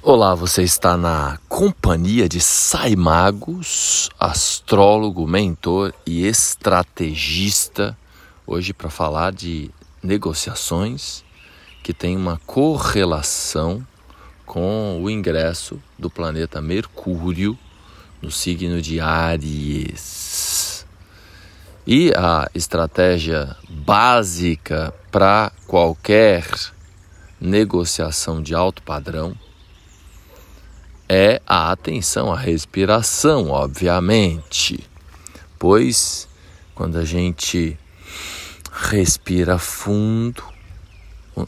Olá, você está na companhia de Saimagos, astrólogo, mentor e estrategista, hoje para falar de negociações que tem uma correlação com o ingresso do planeta Mercúrio no signo de Áries. E a estratégia básica para qualquer negociação de alto padrão é a atenção à respiração, obviamente. Pois quando a gente respira fundo,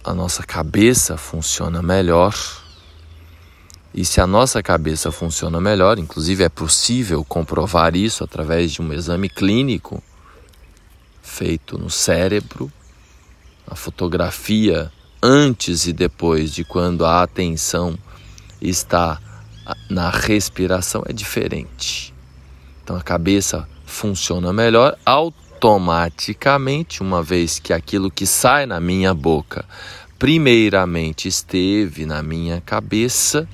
a nossa cabeça funciona melhor. E se a nossa cabeça funciona melhor, inclusive é possível comprovar isso através de um exame clínico feito no cérebro, a fotografia antes e depois de quando a atenção está na respiração é diferente. Então a cabeça funciona melhor automaticamente, uma vez que aquilo que sai na minha boca primeiramente esteve na minha cabeça,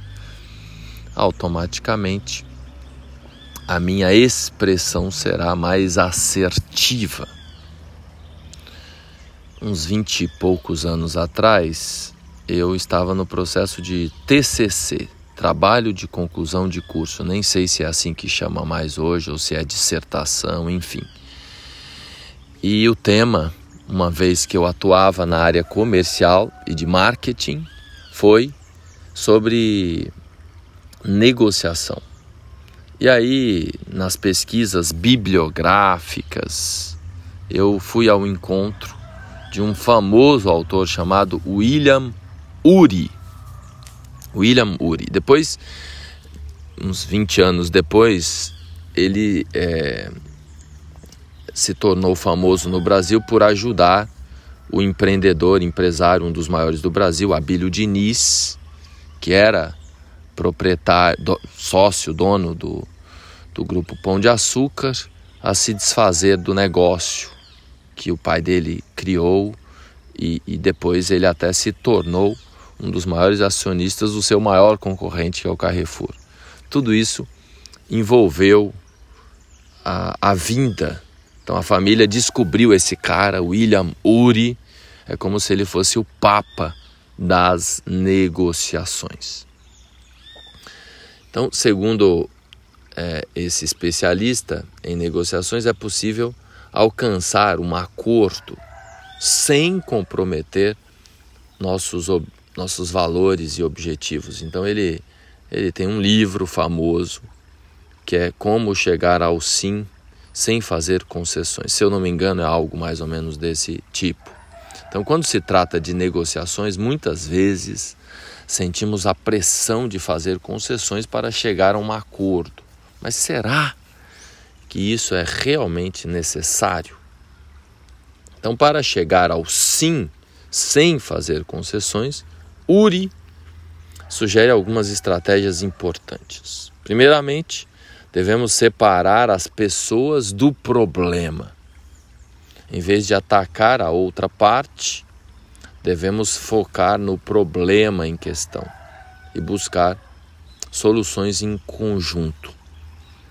automaticamente a minha expressão será mais assertiva. Uns vinte e poucos anos atrás, eu estava no processo de TCC, trabalho de conclusão de curso, nem sei se é assim que chama mais hoje ou se é dissertação, enfim. E o tema, uma vez que eu atuava na área comercial e de marketing, foi sobre negociação. E aí, nas pesquisas bibliográficas, eu fui ao encontro de um famoso autor chamado William Uri. William Uri. Depois, uns 20 anos depois, ele é, se tornou famoso no Brasil por ajudar o empreendedor, empresário, um dos maiores do Brasil, Abílio Diniz, que era proprietário, do, sócio, dono do, do grupo Pão de Açúcar, a se desfazer do negócio que o pai dele criou e, e depois ele até se tornou um dos maiores acionistas do seu maior concorrente, que é o Carrefour. Tudo isso envolveu a, a vinda. Então a família descobriu esse cara, William Uri, é como se ele fosse o papa das negociações. Então, segundo é, esse especialista em negociações, é possível alcançar um acordo sem comprometer nossos nossos valores e objetivos. Então ele ele tem um livro famoso que é Como chegar ao sim sem fazer concessões. Se eu não me engano, é algo mais ou menos desse tipo. Então, quando se trata de negociações, muitas vezes sentimos a pressão de fazer concessões para chegar a um acordo. Mas será que isso é realmente necessário? Então, para chegar ao sim sem fazer concessões, Uri sugere algumas estratégias importantes. Primeiramente, devemos separar as pessoas do problema. Em vez de atacar a outra parte, devemos focar no problema em questão e buscar soluções em conjunto.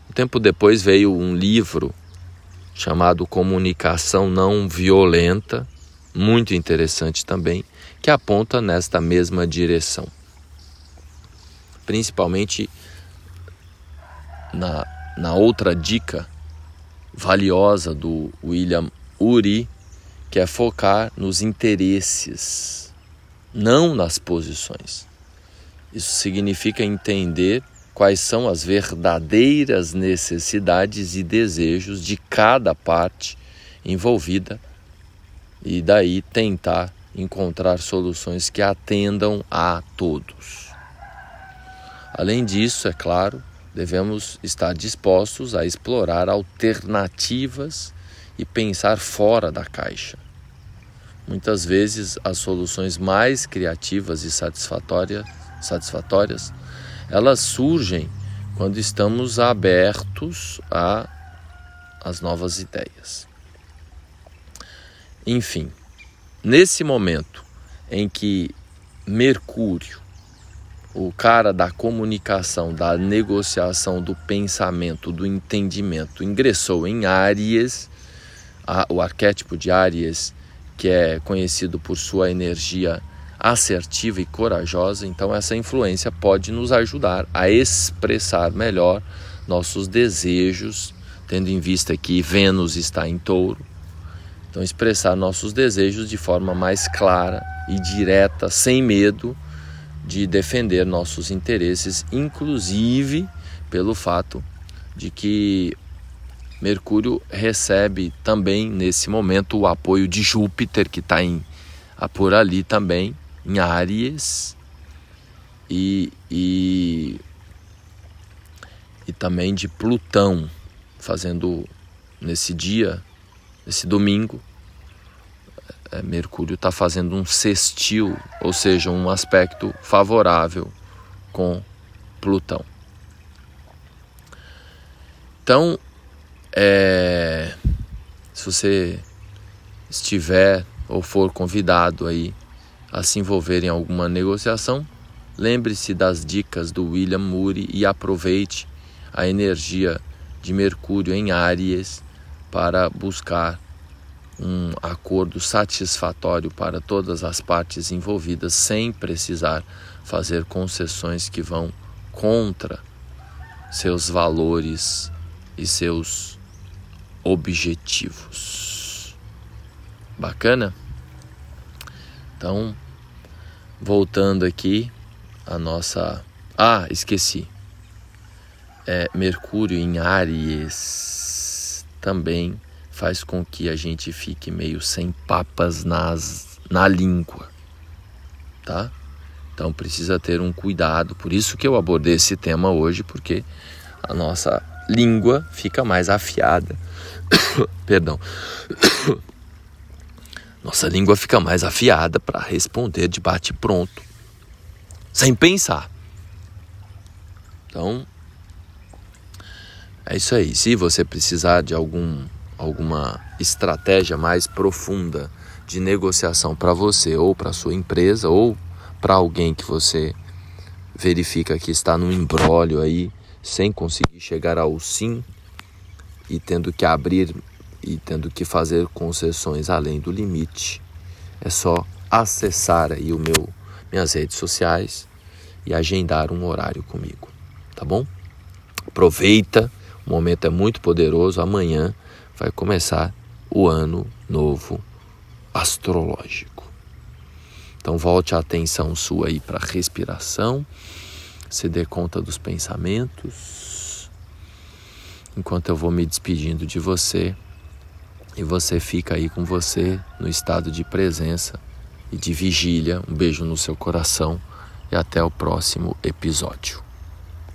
Um tempo depois veio um livro chamado Comunicação Não Violenta, muito interessante também, que aponta nesta mesma direção. Principalmente na, na outra dica valiosa do William Uri, que é focar nos interesses, não nas posições. Isso significa entender quais são as verdadeiras necessidades e desejos de cada parte envolvida e daí tentar encontrar soluções que atendam a todos. Além disso, é claro, devemos estar dispostos a explorar alternativas e pensar fora da caixa. Muitas vezes as soluções mais criativas e satisfatórias, satisfatórias elas surgem quando estamos abertos a as novas ideias. Enfim, Nesse momento em que Mercúrio o cara da comunicação, da negociação, do pensamento, do entendimento, ingressou em Áries, o arquétipo de Áries, que é conhecido por sua energia assertiva e corajosa, então essa influência pode nos ajudar a expressar melhor nossos desejos, tendo em vista que Vênus está em touro. Então, expressar nossos desejos de forma mais clara e direta, sem medo de defender nossos interesses, inclusive pelo fato de que Mercúrio recebe também nesse momento o apoio de Júpiter, que está em por ali também, em Áries, e, e, e também de Plutão, fazendo nesse dia, nesse domingo, é, Mercúrio está fazendo um sextil, ou seja, um aspecto favorável com Plutão. Então, é, se você estiver ou for convidado aí a se envolver em alguma negociação, lembre-se das dicas do William Murray e aproveite a energia de Mercúrio em Áries para buscar um acordo satisfatório para todas as partes envolvidas sem precisar fazer concessões que vão contra seus valores e seus objetivos. Bacana? Então, voltando aqui a nossa. Ah, esqueci. É Mercúrio em Áries também faz com que a gente fique meio sem papas nas, na língua, tá? Então precisa ter um cuidado. Por isso que eu abordei esse tema hoje, porque a nossa língua fica mais afiada. Perdão. Nossa língua fica mais afiada para responder de bate pronto, sem pensar. Então, é isso aí. Se você precisar de algum alguma estratégia mais profunda de negociação para você ou para sua empresa ou para alguém que você verifica que está num embrólio aí sem conseguir chegar ao sim e tendo que abrir e tendo que fazer concessões além do limite, é só acessar aí o meu minhas redes sociais e agendar um horário comigo, tá bom? Aproveita, o momento é muito poderoso. Amanhã vai começar o ano novo astrológico. Então volte a atenção sua aí para a respiração, se dê conta dos pensamentos, enquanto eu vou me despedindo de você e você fica aí com você no estado de presença e de vigília. Um beijo no seu coração e até o próximo episódio.